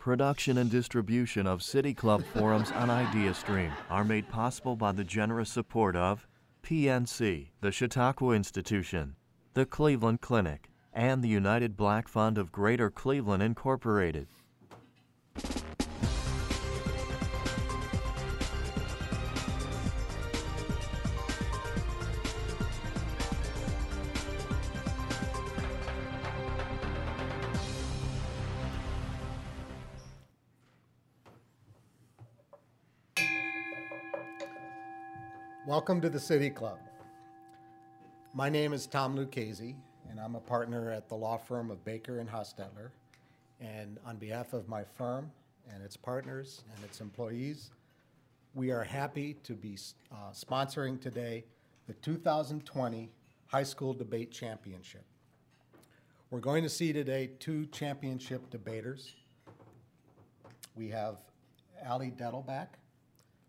Production and distribution of City Club forums on IdeaStream are made possible by the generous support of PNC, the Chautauqua Institution, the Cleveland Clinic, and the United Black Fund of Greater Cleveland Incorporated. Welcome to the City Club. My name is Tom Lucchese, and I'm a partner at the law firm of Baker and Hostetler. And on behalf of my firm and its partners and its employees, we are happy to be uh, sponsoring today the 2020 High School Debate Championship. We're going to see today two championship debaters. We have Allie Dettelbach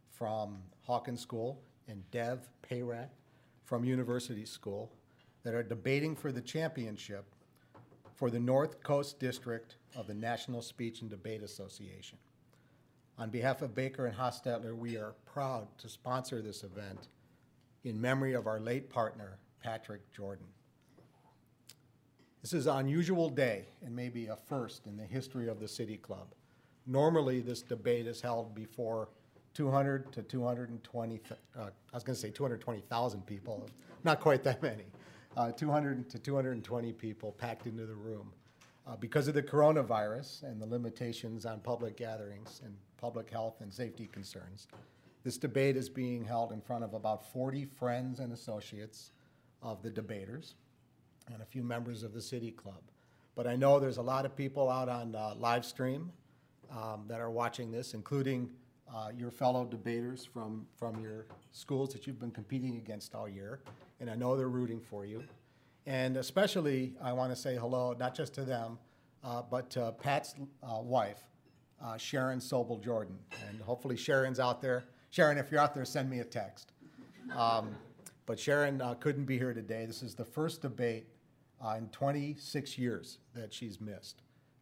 from Hawken School and Dev Peyrat from University School that are debating for the championship for the North Coast District of the National Speech and Debate Association. On behalf of Baker and Hostetler, we are proud to sponsor this event in memory of our late partner, Patrick Jordan. This is an unusual day and maybe a first in the history of the City Club. Normally, this debate is held before 200 to 220, uh, I was going to say 220,000 people, not quite that many, uh, 200 to 220 people packed into the room. Uh, because of the coronavirus and the limitations on public gatherings and public health and safety concerns, this debate is being held in front of about 40 friends and associates of the debaters and a few members of the City Club. But I know there's a lot of people out on uh, live stream um, that are watching this, including uh, your fellow debaters from, from your schools that you've been competing against all year, and I know they're rooting for you. And especially, I want to say hello, not just to them, uh, but to Pat's uh, wife, uh, Sharon Sobel Jordan. And hopefully, Sharon's out there. Sharon, if you're out there, send me a text. Um, but Sharon uh, couldn't be here today. This is the first debate in 26 years that she's missed.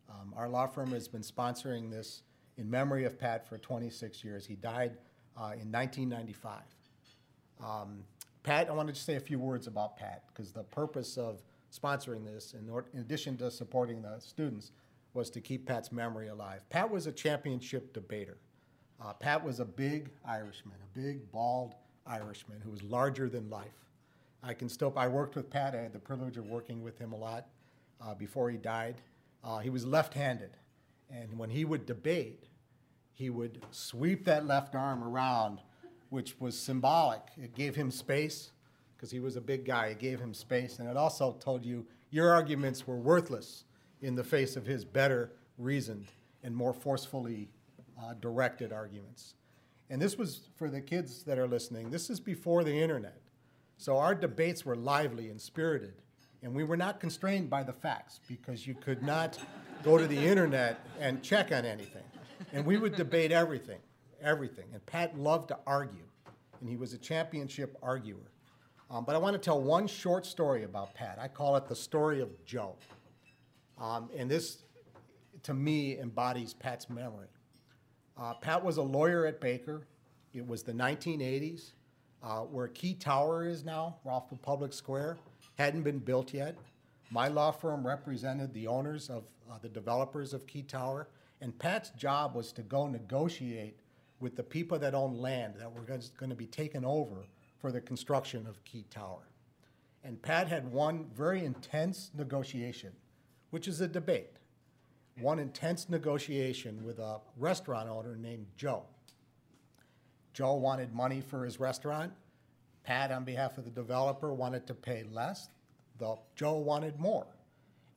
Um, our law firm has been sponsoring this in memory of Pat for 26 years. He died uh, in 1995. Um, Pat, I wanted to say a few words about Pat because the purpose of sponsoring this, in, or, in, addition to supporting the students, was to keep Pat's memory alive. Pat was a championship debater. Uh, Pat was a big Irishman, a big, bald Irishman who was larger than life. I can still, I worked with Pat. I had the privilege of working with him a lot uh, before he died. Uh, he was left handed. And when he would debate, he would sweep that left arm around, which was symbolic. It gave him space because he was a big guy. It gave him space. And it also told you your arguments were worthless in the face of his better reasoned and more forcefully uh, directed arguments. And this was for the kids that are listening, this is before the internet. So our debates were lively and spirited. And we were not constrained by the facts because you could not go to the internet and check on anything. And we would debate everything, everything. And Pat loved to argue, and he was a championship arguer. Um, but I want to tell one short story about Pat. I call it the story of Joe. Um, and this, to me, embodies Pat's memory. Uh, Pat was a lawyer at Baker. It was the 1980s, uh, where Key Tower is now, of Public Square, hadn't been built yet. My law firm represented the owners of uh, the developers of Key Tower, and Pat's job was to go negotiate with the people that own land that were going to be taken over for the construction of Key Tower. And Pat had one very intense negotiation, which is a debate. One intense negotiation with a restaurant owner named Joe. Joe wanted money for his restaurant. Pat, on behalf of the developer, wanted to pay less. The, Joe wanted more.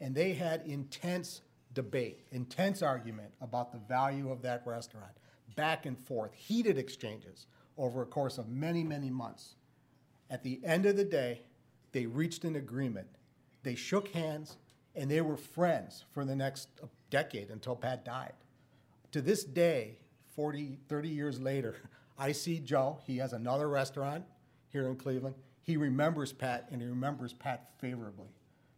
And they had intense debate, intense argument about the value of that restaurant, back and forth, heated exchanges over a course of many, many months. At the end of the day, they reached an agreement. They shook hands and they were friends for the next uh, decade until Pat died. To this day, 40, 30 years later, I see Joe. He has another restaurant here in Cleveland. He remembers Pat and he remembers Pat favorably,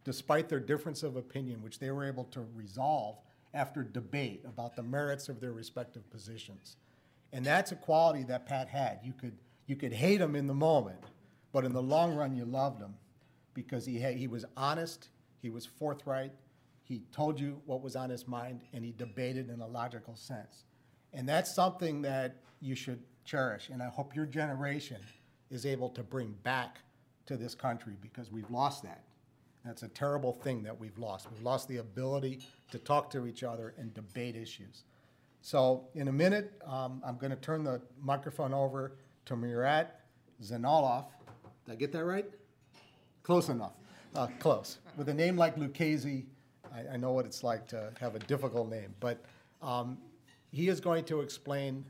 despite their difference of opinion, which they were able to resolve after debate about the merits of their respective positions. And that's a quality that Pat had. You could, you could hate him in the moment, but in the long run, you loved him because he, had, he was honest, he was forthright, he told you what was on his mind, and he debated in a logical sense. And that's something that you should cherish. And I hope your generation is able to bring back to this country because we've lost that. That's a terrible thing that we've lost. We've lost the ability to talk to each other and debate issues. So, in a minute, um, I'm going to turn the microphone over to Murat Zainalov. Did I get that right? Close enough. Uh, close. With a name like Lucchese, I, I, know what it's like to have a difficult name. But um, he is going to explain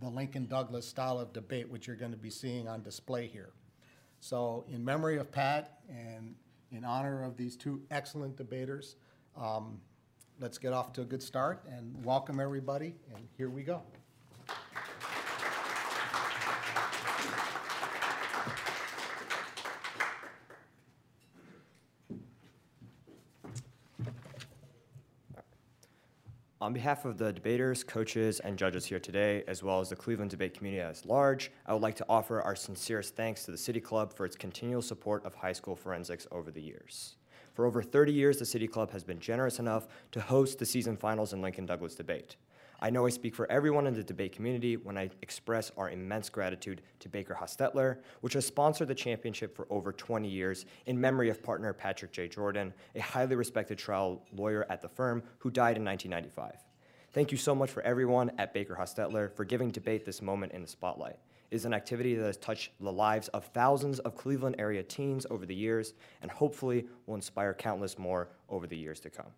the Lincoln Douglas style of debate, which you're going to be seeing on display here. So, in memory of Pat and in honor of these two excellent debaters, um, let's get off to a good start and welcome everybody. And here we go. On behalf of the debaters, coaches, and judges here today, as well as the Cleveland debate community at large, I would like to offer our sincerest thanks to the City Club for its continual support of high school forensics over the years. For over 30 years, the City Club has been generous enough to host the season finals in Lincoln Douglas debate. I know I speak for everyone in the debate community when I express our immense gratitude to Baker Hostetler, which has sponsored the championship for over 20 years in memory of partner Patrick J. Jordan, a highly respected trial lawyer at the firm who died in 1995. Thank you so much for everyone at Baker Hostetler for giving debate this moment in the spotlight. It is an activity that has touched the lives of thousands of Cleveland area teens over the years and hopefully will inspire countless more over the years to come.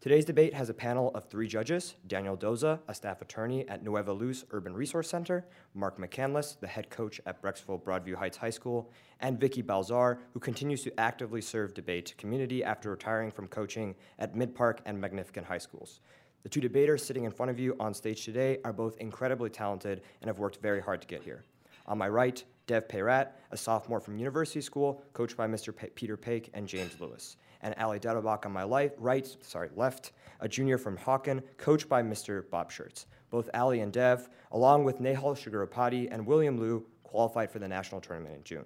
Today's debate has a panel of three judges Daniel Doza, a staff attorney at Nueva Luz Urban Resource Center, Mark McCandless, the head coach at Brecksville Broadview Heights High School, and Vicky Balzar, who continues to actively serve debate community after retiring from coaching at Mid Park and Magnificat High Schools. The two debaters sitting in front of you on stage today are both incredibly talented and have worked very hard to get here. On my right, Dev Peyrat, a sophomore from University School, coached by Mr. P- Peter Pake and James Lewis and Allie Dettelbach on my life, right, sorry, left, a junior from Hawken, coached by Mr. Bob Schertz. Both Allie and Dev, along with Nehal Sugarapati and William Liu, qualified for the national tournament in June.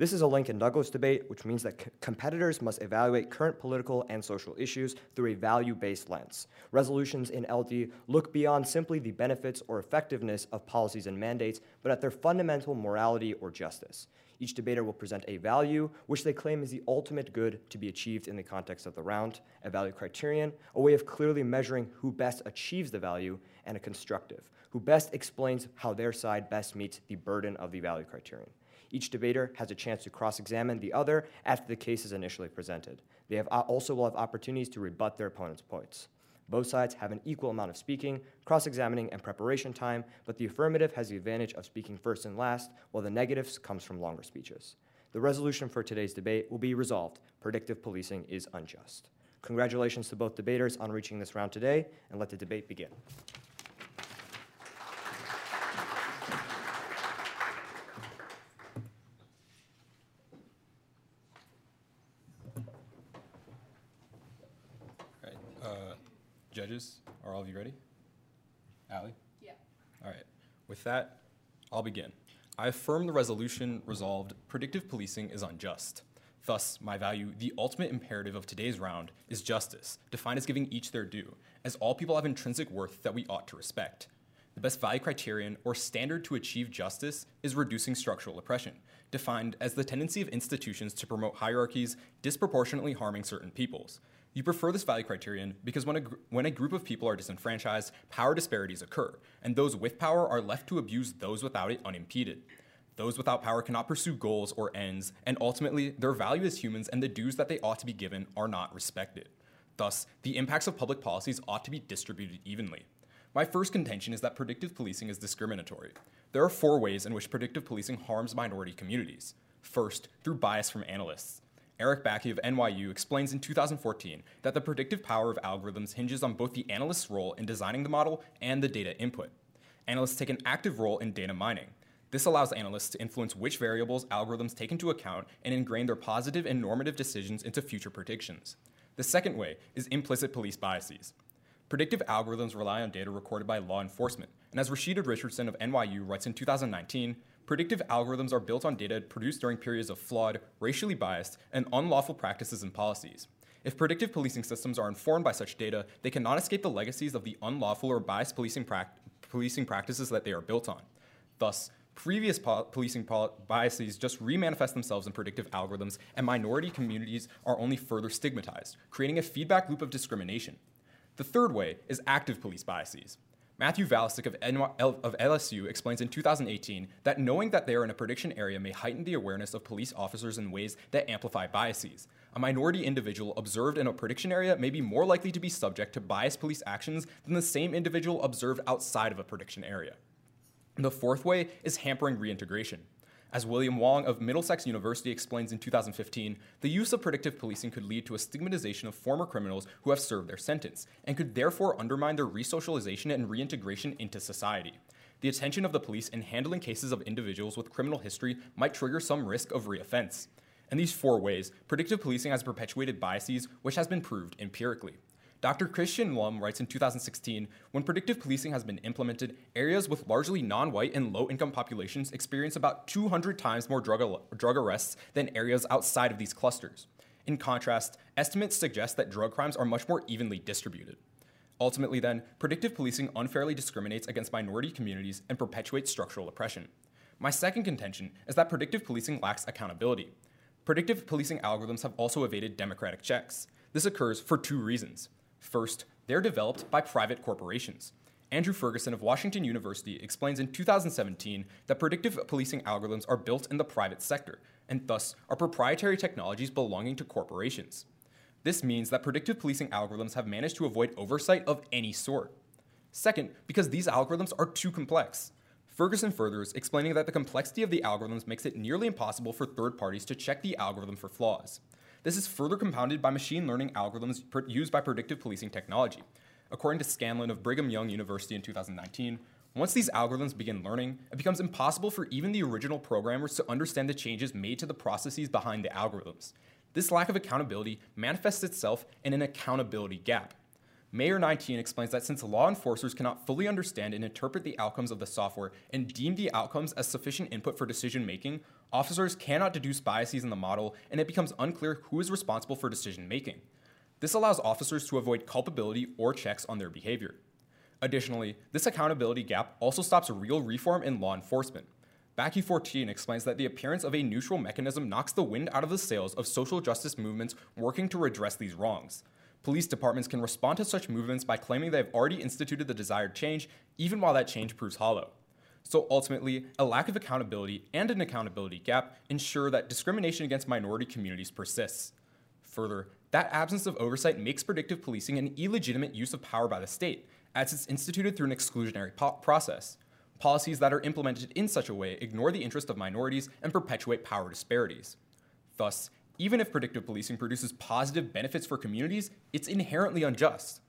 This is a Lincoln Douglas debate, which means that c- competitors must evaluate current political and social issues through a value based lens. Resolutions in LD look beyond simply the benefits or effectiveness of policies and mandates, but at their fundamental morality or justice. Each debater will present a value which they claim is the ultimate good to be achieved in the context of the round, a value criterion, a way of clearly measuring who best achieves the value, and a constructive, who best explains how their side best meets the burden of the value criterion. Each debater has a chance to cross examine the other after the case is initially presented. They have uh, also will have opportunities to rebut their opponent's points. Both sides have an equal amount of speaking, cross examining, and preparation time, but the affirmative has the advantage of speaking first and last, while the negatives comes from longer speeches. The resolution for today's debate will be resolved predictive policing is unjust. Congratulations to both debaters on reaching this round today, and let the debate begin. Judges, are all of you ready? Allie? Yeah. All right. With that, I'll begin. I affirm the resolution resolved predictive policing is unjust. Thus, my value, the ultimate imperative of today's round, is justice, defined as giving each their due, as all people have intrinsic worth that we ought to respect. The best value criterion or standard to achieve justice is reducing structural oppression, defined as the tendency of institutions to promote hierarchies disproportionately harming certain peoples. You prefer this value criterion because when a, gr- when a group of people are disenfranchised, power disparities occur, and those with power are left to abuse those without it unimpeded. Those without power cannot pursue goals or ends, and ultimately, their value as humans and the dues that they ought to be given are not respected. Thus, the impacts of public policies ought to be distributed evenly. My first contention is that predictive policing is discriminatory. There are four ways in which predictive policing harms minority communities. First, through bias from analysts. Eric Bakke of NYU explains in 2014 that the predictive power of algorithms hinges on both the analyst's role in designing the model and the data input. Analysts take an active role in data mining. This allows analysts to influence which variables algorithms take into account and ingrain their positive and normative decisions into future predictions. The second way is implicit police biases. Predictive algorithms rely on data recorded by law enforcement, and as Rashida Richardson of NYU writes in 2019, predictive algorithms are built on data produced during periods of flawed, racially biased, and unlawful practices and policies. If predictive policing systems are informed by such data, they cannot escape the legacies of the unlawful or biased policing, prac- policing practices that they are built on. Thus, previous po- policing pol- biases just remanifest themselves in predictive algorithms, and minority communities are only further stigmatized, creating a feedback loop of discrimination. The third way is active police biases. Matthew Valisic of, NY- of LSU explains in 2018 that knowing that they are in a prediction area may heighten the awareness of police officers in ways that amplify biases. A minority individual observed in a prediction area may be more likely to be subject to biased police actions than the same individual observed outside of a prediction area. The fourth way is hampering reintegration. As William Wong of Middlesex University explains in 2015, the use of predictive policing could lead to a stigmatization of former criminals who have served their sentence, and could therefore undermine their resocialization and reintegration into society. The attention of the police in handling cases of individuals with criminal history might trigger some risk of reoffense. In these four ways, predictive policing has perpetuated biases, which has been proved empirically. Dr. Kristian Lum writes in 2016 when predictive policing has been implemented, areas with largely non white and low income populations experience about 200 times more drug, drug arrests than areas outside of these clusters. In contrast, estimates suggest that drug crimes are much more evenly distributed. Ultimately, then, predictive policing unfairly discriminates against minority communities and perpetuates structural oppression. My second contention is that predictive policing lacks accountability. Predictive policing algorithms have also evaded democratic checks. This occurs for two reasons. First, they're developed by private corporations. Andrew Ferguson of Washington University explains in 2017 that predictive policing algorithms are built in the private sector and thus are proprietary technologies belonging to corporations. This means that predictive policing algorithms have managed to avoid oversight of any sort. Second, because these algorithms are too complex. Ferguson furthers, explaining that the complexity of the algorithms makes it nearly impossible for third parties to check the algorithm for flaws. This is further compounded by machine learning algorithms used by predictive policing technology. According to Scanlon of Brigham Young University in 2019, once these algorithms begin learning, it becomes impossible for even the original programmers to understand the changes made to the processes behind the algorithms. This lack of accountability manifests itself in an accountability gap. Mayer 19 explains that since law enforcers cannot fully understand and interpret the outcomes of the software and deem the outcomes as sufficient input for decision making, officers cannot deduce biases in the model and it becomes unclear who is responsible for decision making. This allows officers to avoid culpability or checks on their behavior. Additionally, this accountability gap also stops real reform in law enforcement. Backy 14 explains that the appearance of a neutral mechanism knocks the wind out of the sails of social justice movements working to redress these wrongs. Police departments can respond to such movements by claiming they have already instituted the desired change, even while that change proves hollow. So ultimately, a lack of accountability and an accountability gap ensure that discrimination against minority communities persists. Further, that absence of oversight makes predictive policing an illegitimate use of power by the state, as it's instituted through an exclusionary po- process. Policies that are implemented in such a way ignore the interest of minorities and perpetuate power disparities. Thus, even if predictive policing produces positive benefits for communities, it's inherently unjust.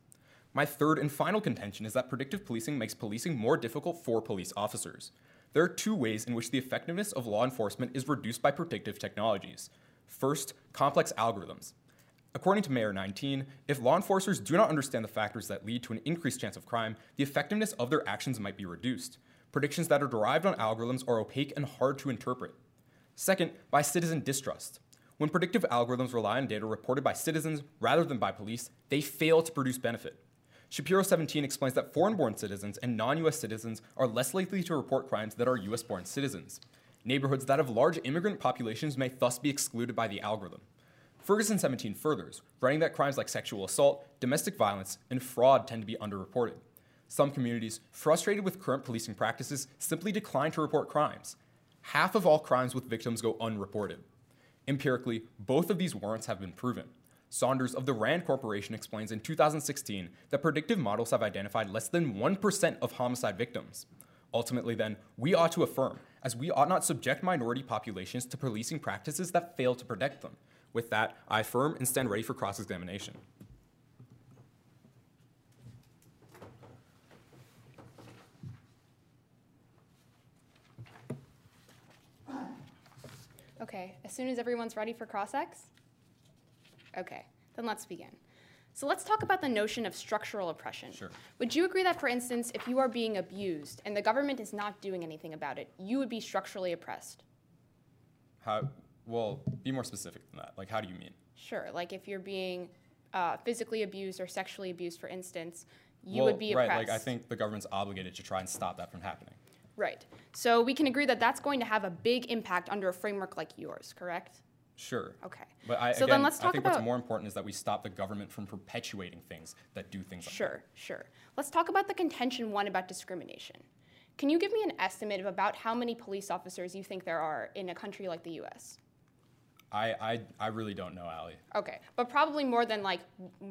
My third and final contention is that predictive policing makes policing more difficult for police officers. There are two ways in which the effectiveness of law enforcement is reduced by predictive technologies. First, complex algorithms. According to Mayor 19, if law enforcers do not understand the factors that lead to an increased chance of crime, the effectiveness of their actions might be reduced. Predictions that are derived on algorithms are opaque and hard to interpret. Second, by citizen distrust. When predictive algorithms rely on data reported by citizens rather than by police, they fail to produce benefit. Shapiro 17 explains that foreign born citizens and non US citizens are less likely to report crimes that are US born citizens. Neighborhoods that have large immigrant populations may thus be excluded by the algorithm. Ferguson 17 furthers, writing that crimes like sexual assault, domestic violence, and fraud tend to be underreported. Some communities, frustrated with current policing practices, simply decline to report crimes. Half of all crimes with victims go unreported. Empirically, both of these warrants have been proven. Saunders of the RAND Corporation explains in 2016 that predictive models have identified less than 1% of homicide victims. Ultimately, then, we ought to affirm, as we ought not subject minority populations to policing practices that fail to protect them. With that, I affirm and stand ready for cross examination. Okay, as soon as everyone's ready for cross-ex? Okay, then let's begin. So let's talk about the notion of structural oppression. Sure. Would you agree that, for instance, if you are being abused and the government is not doing anything about it, you would be structurally oppressed? How? Well, be more specific than that. Like, how do you mean? Sure. Like if you're being uh, physically abused or sexually abused, for instance, you well, would be oppressed. right. Like, I think the government's obligated to try and stop that from happening. Right. So we can agree that that's going to have a big impact under a framework like yours, correct? Sure. Okay. But I, So again, then let's I think about- what's more important is that we stop the government from perpetuating things that do things. like that. Sure, sure. Let's talk about the contention one about discrimination. Can you give me an estimate of about how many police officers you think there are in a country like the US? I, I, I really don't know, Allie. Okay, but probably more than like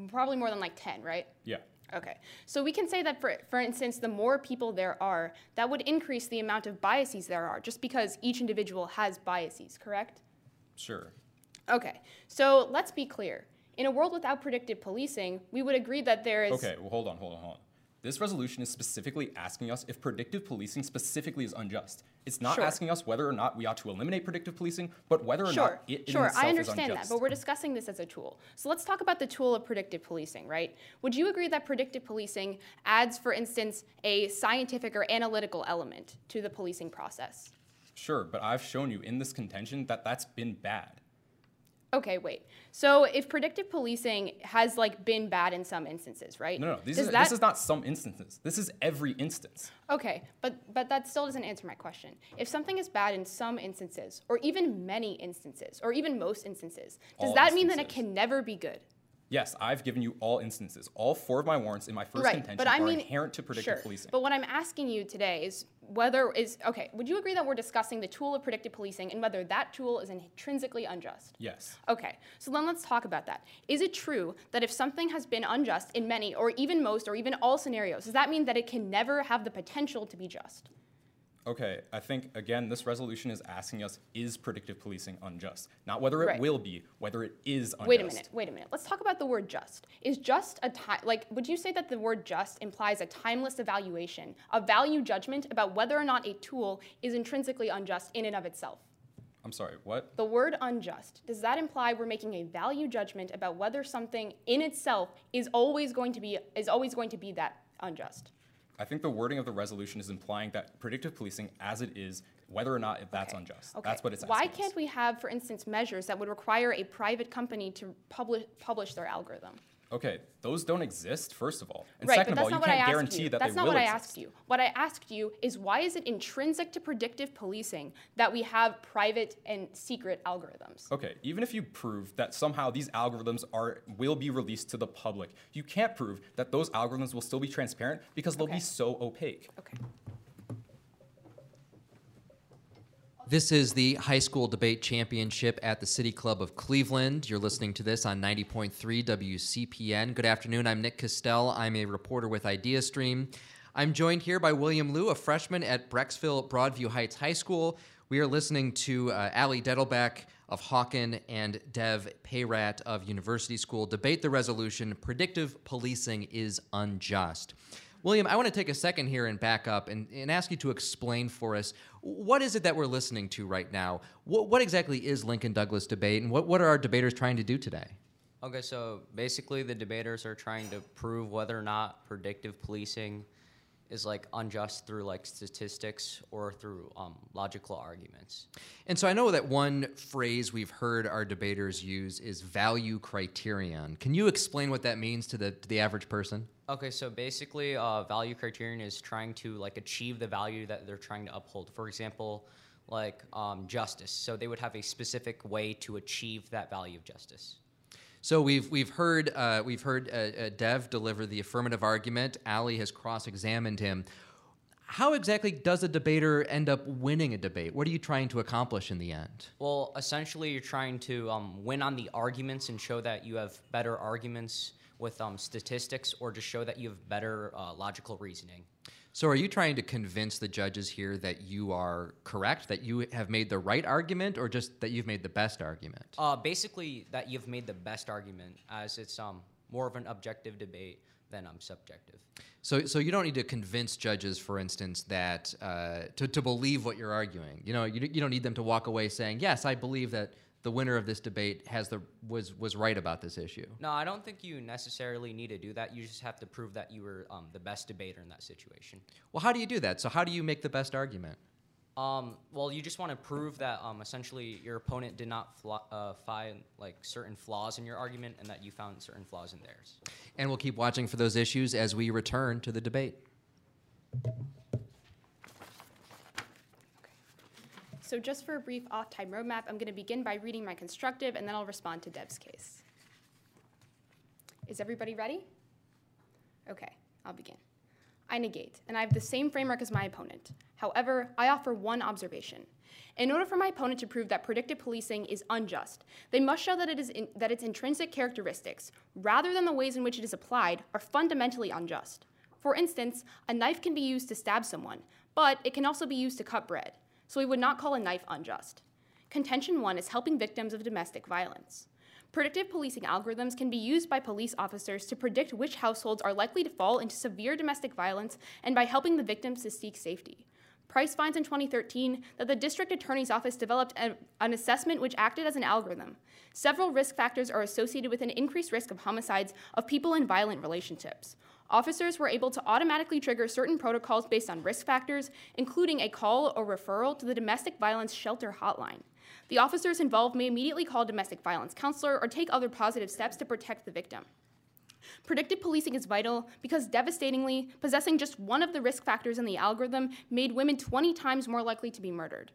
probably more than like 10, right? Yeah. Okay. So we can say that for for instance, the more people there are, that would increase the amount of biases there are just because each individual has biases, correct? Sure. Okay. So let's be clear. In a world without predictive policing, we would agree that there is Okay, well, hold on, hold on, hold on. This resolution is specifically asking us if predictive policing specifically is unjust. It's not Sure. asking us whether or not we ought to eliminate predictive policing, but whether or Sure, not it sure, itself I understand that, but we're discussing this as a tool. So let's talk about the tool of predictive policing, right? Would you agree that predictive policing adds, for instance, a scientific or analytical element to the policing process? Sure, but I've shown you in this contention that that's been bad. Okay, wait. So if predictive policing has like been bad in some instances, right? No, no, this does is, that, this is not some instances. This is every instance. Okay, but but that still doesn't answer my question. If something is bad in some instances, or even many instances, or even most instances, does All that mean that it can never be good? Yes, I've given you all instances. All four of my warrants in my first right, contention but I are mean, inherent to predictive sure. policing. But what I'm asking you today is whether is okay. Would you agree that we're discussing the tool of predictive policing and whether that tool is intrinsically unjust? yes. Okay, so then let's talk about that. Is it true that if something has been unjust in many, or even most, or even all scenarios, does that mean that it can never have the potential to be just? Okay, I think again, this resolution is asking us: Is predictive policing unjust? Not whether it Right. will be, whether it is unjust. Wait a minute, wait a minute. Let's talk about the word just. Is just a time, like, would you say that the word just implies a timeless evaluation, a value judgment about whether or not a tool is intrinsically unjust in and of itself? I'm sorry. What? The word unjust, does that imply we're making a value judgment about whether something in itself is always going to be, is always going to be that unjust? I think the wording of the resolution is implying that predictive policing, as it is, whether or not if that's Okay. unjust. Okay. That's what it's Why can't we have, for instance, measures that would require a private company to publish, publish their algorithm? Okay, those don't exist, first of all. And right, second of all, that's you not what I can't guarantee you. that that's they not will what exist. I asked you. What I asked you is why is it intrinsic to predictive policing that we have private and secret algorithms? Okay, even if you prove that somehow these algorithms are will be released to the public, you can't prove that those algorithms will still be transparent because they'll Okay. be so opaque. Okay. This is the High School Debate Championship at the City Club of Cleveland. You're listening to this on 90.3 WCPN. Good afternoon. I'm Nick Castele. I'm a reporter with IdeaStream. I'm joined here by William Liu, a freshman at Brecksville Broadview Heights High School. We are listening to uh, Allie Dettelbach of Hawken and Dev Peyrat of University School debate the resolution Predictive Policing is Unjust. William, I want to take a second here and back up and, and ask you to explain for us what is it that we're listening to right now? What, what exactly is Lincoln Douglas debate, and what, what are our debaters trying to do today? Okay, so basically the debaters are trying to prove whether or not predictive policing is like unjust through like statistics or through um, logical arguments. And so I know that one phrase we've heard our debaters use is value criterion. Can you explain what that means to the, to the average person? Okay, so basically, uh, value criterion is trying to like achieve the value that they're trying to uphold. For example, like um, justice. So they would have a specific way to achieve that value of justice. So we've we've heard uh, we've heard uh, uh, Dev deliver the affirmative argument. Allie has cross-examined him. How exactly does a debater end up winning a debate? What are you trying to accomplish in the end? Well, essentially, you're trying to um, win on the arguments and show that you have better arguments with um, statistics, or just show that you have better uh, logical reasoning. So are you trying to convince the judges here that you are correct, that you have made the right argument, or just that you've made the best argument? Uh, basically, that you've made the best argument, as it's um, more of an objective debate than um, subjective. So, so you don't need to convince judges, for instance, that uh, to, to believe what you're arguing. You know, you, you don't need them to walk away saying, "Yes, I believe that the winner of this debate has the was was right about this issue. No, I don't think you necessarily need to do that. You just have to prove that you were um, the best debater in that situation. Well, how do you do that? So how do you make the best argument? Um, well, you just want to prove that um, essentially your opponent did not uh, find like certain flaws in your argument, and that you found certain flaws in theirs. And we'll keep watching for those issues as we return to the debate. So just for a brief off-time roadmap, I'm going to begin by reading my constructive, and then I'll respond to Dev's case. Is everybody ready? Okay, I'll begin. I negate, and I have the same framework as my opponent. However, I offer one observation. In order for my opponent to prove that predictive policing is unjust, they must show that, it is in, that its intrinsic characteristics, rather than the ways in which it is applied, are fundamentally unjust. For instance, a knife can be used to stab someone, but it can also be used to cut bread, so we would not call a knife unjust. Contention one is helping victims of domestic violence. Predictive policing algorithms can be used by police officers to predict which households are likely to fall into severe domestic violence and by helping the victims to seek safety. Price finds in 2013 that the district attorney's office developed a, an assessment which acted as an algorithm. Several risk factors are associated with an increased risk of homicides of people in violent relationships. Officers were able to automatically trigger certain protocols based on risk factors, including a call or referral to the domestic violence shelter hotline. The officers involved may immediately call a domestic violence counselor or take other positive steps to protect the victim. Predictive policing is vital because devastatingly, possessing just one of the risk factors in the algorithm made women 20 times more likely to be murdered.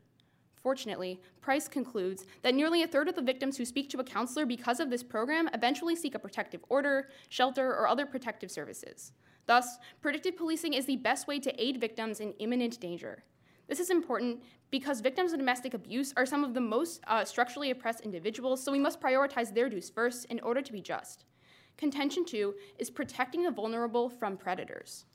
Fortunately, Price concludes that nearly a third of the victims who speak to a counselor because of this program eventually seek a protective order, shelter, or other protective services. Thus, predictive policing is the best way to aid victims in imminent danger. This is important because victims of domestic abuse are some of the most uh, structurally oppressed individuals, so we must prioritize their dues first in order to be just. Contention two is protecting the vulnerable from predators.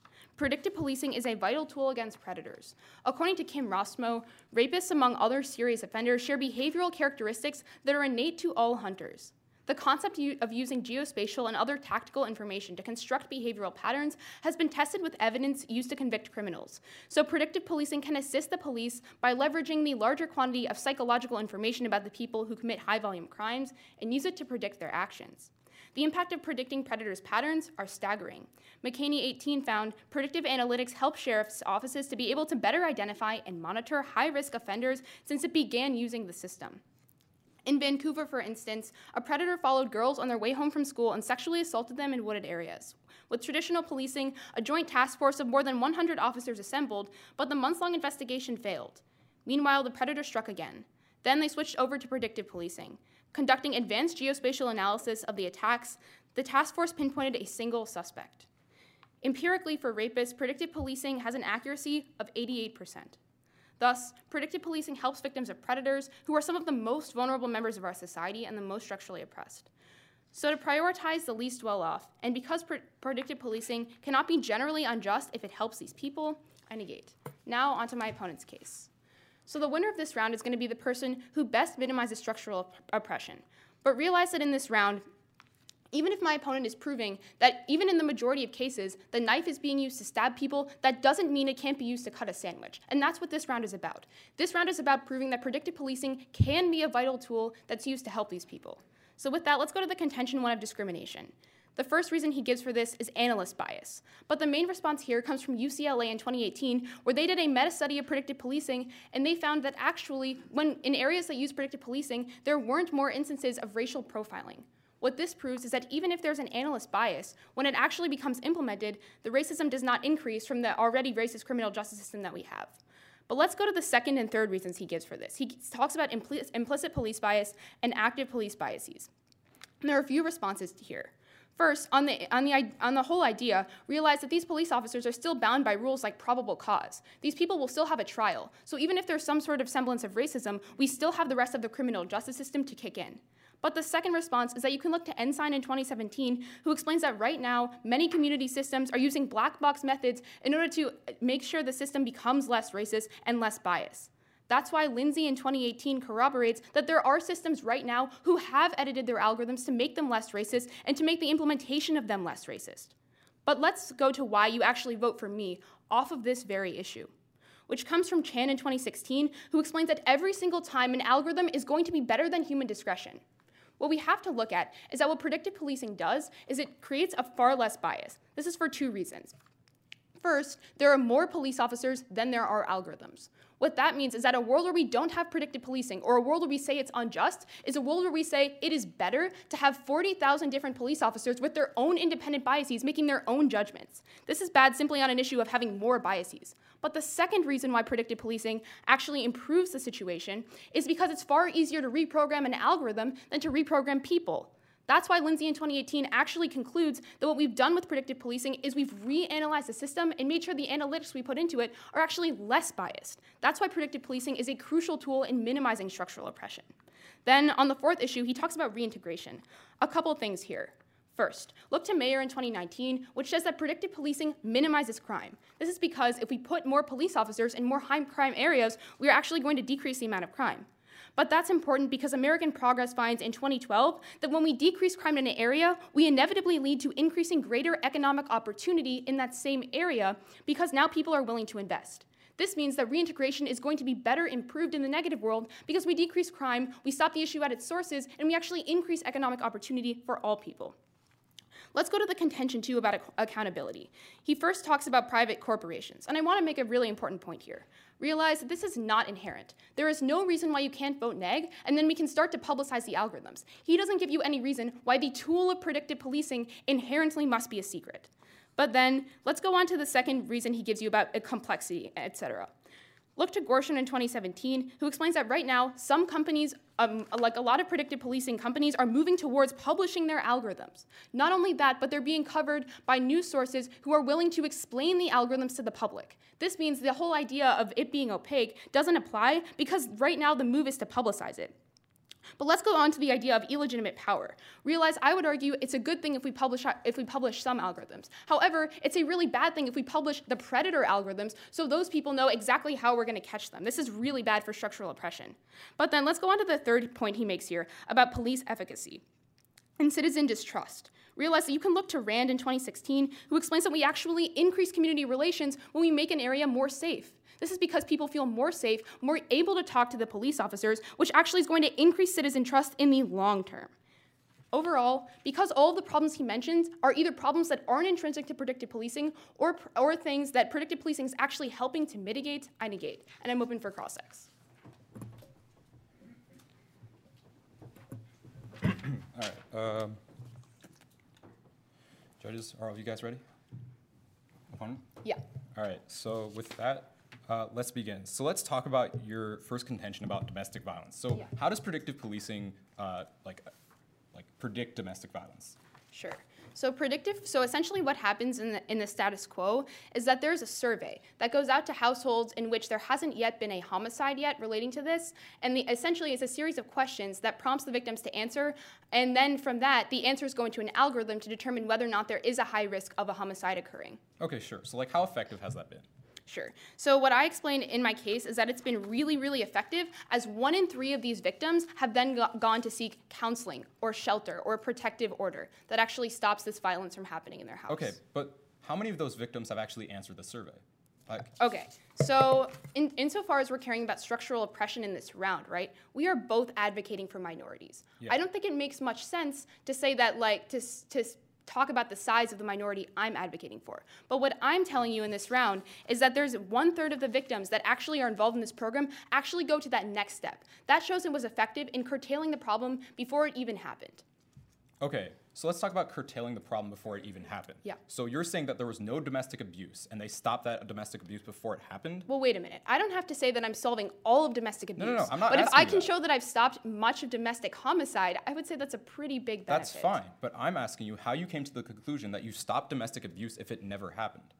Predictive policing is a vital tool against predators. According to Kim Rossmo, rapists, among other serious offenders, share behavioral characteristics that are innate to all hunters. The concept of using geospatial and other tactical information to construct behavioral patterns has been tested with evidence used to convict criminals. So, predictive policing can assist the police by leveraging the larger quantity of psychological information about the people who commit high volume crimes and use it to predict their actions. The impact of predicting predators' patterns are staggering. McKinney 18 found predictive analytics help sheriff's offices to be able to better identify and monitor high risk offenders since it began using the system. In Vancouver, for instance, a predator followed girls on their way home from school and sexually assaulted them in wooded areas. With traditional policing, a joint task force of more than 100 officers assembled, but the months long investigation failed. Meanwhile, the predator struck again. Then they switched over to predictive policing. Conducting advanced geospatial analysis of the attacks, the task force pinpointed a single suspect. Empirically, for rapists, predictive policing has an accuracy of 88%. Thus, predictive policing helps victims of predators, who are some of the most vulnerable members of our society and the most structurally oppressed. So, to prioritize the least well off, and because pre- predictive policing cannot be generally unjust if it helps these people, I negate. Now, onto my opponent's case. So the winner of this round is going to be the person who best minimizes structural op- oppression. But realize that in this round, even if my opponent is proving that even in the majority of cases, the knife is being used to stab people, that doesn't mean it can't be used to cut a sandwich. And that's what this round is about. This round is about proving that predictive policing can be a vital tool that's used to help these people. So with that, let's go to the contention one of discrimination. The first reason he gives for this is analyst bias. But the main response here comes from UCLA in 2018, where they did a meta study of predictive policing, and they found that actually, when in areas that use predictive policing, there weren't more instances of racial profiling. What this proves is that even if there's an analyst bias, when it actually becomes implemented, the racism does not increase from the already racist criminal justice system that we have. But let's go to the second and third reasons he gives for this. He talks about implicit police bias and active police biases. And there are a few responses here. First, on the, on, the, on the whole idea, realize that these police officers are still bound by rules like probable cause. These people will still have a trial. So even if there's some sort of semblance of racism, we still have the rest of the criminal justice system to kick in. But the second response is that you can look to Ensign in 2017, who explains that right now, many community systems are using black box methods in order to make sure the system becomes less racist and less biased. That's why Lindsay in 2018 corroborates that there are systems right now who have edited their algorithms to make them less racist and to make the implementation of them less racist. But let's go to why you actually vote for me off of this very issue. which comes from Chan in 2016, who explains that every single time an algorithm is going to be better than human discretion. What we have to look at is that what predictive policing does is it creates a far less bias. This is for two reasons. First, there are more police officers than there are algorithms. What that means is that a world where we don't have predictive policing or a world where we say it's unjust is a world where we say it is better to have 40,000 different police officers with their own independent biases making their own judgments. This is bad simply on an issue of having more biases. But the second reason why predictive policing actually improves the situation is because it's far easier to reprogram an algorithm than to reprogram people. That's why Lindsay in 2018 actually concludes that what we've done with predictive policing is we've reanalyzed the system and made sure the analytics we put into it are actually less biased. That's why predictive policing is a crucial tool in minimizing structural oppression. Then, on the fourth issue, he talks about reintegration. A couple things here. First, look to Mayer in 2019, which says that predictive policing minimizes crime. This is because if we put more police officers in more high crime areas, we are actually going to decrease the amount of crime. But that's important because American Progress finds in 2012 that when we decrease crime in an area, we inevitably lead to increasing greater economic opportunity in that same area because now people are willing to invest. This means that reintegration is going to be better improved in the negative world because we decrease crime, we stop the issue at its sources, and we actually increase economic opportunity for all people. Let's go to the contention too about ac- accountability. He first talks about private corporations, and I want to make a really important point here. Realize that this is not inherent. There is no reason why you can't vote neg, and then we can start to publicize the algorithms. He doesn't give you any reason why the tool of predictive policing inherently must be a secret. But then let's go on to the second reason he gives you about uh, complexity, etc. Look to Gorshin in 2017, who explains that right now, some companies, um, like a lot of predictive policing companies, are moving towards publishing their algorithms. Not only that, but they're being covered by news sources who are willing to explain the algorithms to the public. This means the whole idea of it being opaque doesn't apply because right now the move is to publicize it. But let's go on to the idea of illegitimate power. Realize I would argue it's a good thing if we publish if we publish some algorithms. However, it's a really bad thing if we publish the predator algorithms so those people know exactly how we're going to catch them. This is really bad for structural oppression. But then let's go on to the third point he makes here about police efficacy and citizen distrust. Realize that you can look to Rand in 2016, who explains that we actually increase community relations when we make an area more safe. This is because people feel more safe, more able to talk to the police officers, which actually is going to increase citizen trust in the long term. Overall, because all of the problems he mentions are either problems that aren't intrinsic to predictive policing or, or things that predictive policing is actually helping to mitigate, I negate. And I'm open for cross-ex. All right. Um, judges, are all of you guys ready? Opponent? Yeah. All right. So with that, uh, let's begin. So let's talk about your first contention about domestic violence. So Yeah. how does predictive policing uh, like like predict domestic violence? Sure. So predictive. So essentially, what happens in the in the status quo is that there's a survey that goes out to households in which there hasn't yet been a homicide yet relating to this, and the, essentially it's a series of questions that prompts the victims to answer, and then from that, the answers go into an algorithm to determine whether or not there is a high risk of a homicide occurring. Okay, sure. So like how effective has that been? Sure. So what I explained in my case is that it's been really, really effective, as one in three of these victims have then go- gone to seek counseling or shelter or a protective order that actually stops this violence from happening in their house. Okay, but how many of those victims have actually answered the survey? Like, Okay, so in, insofar as we're caring about structural oppression in this round, right, we are both advocating for minorities. Yeah. I don't think it makes much sense to say that, like, to, to talk about the size of the minority I'm advocating for. But what I'm telling you in this round is that there's one third of the victims that actually are involved in this program actually go to that next step. That shows it was effective in curtailing the problem before it even happened. okay, so let's talk about curtailing the problem before it even happened. Yeah. So you're saying that there was no domestic abuse and they stopped that domestic abuse before it happened? Well, wait a minute. I don't have to say that I'm solving all of domestic abuse. no, no, I'm not But if I can that. show that I've stopped much of domestic homicide, I would say that's a pretty big benefit. That's fine, but I'm asking you how you came to the conclusion that you stopped domestic abuse if it never happened.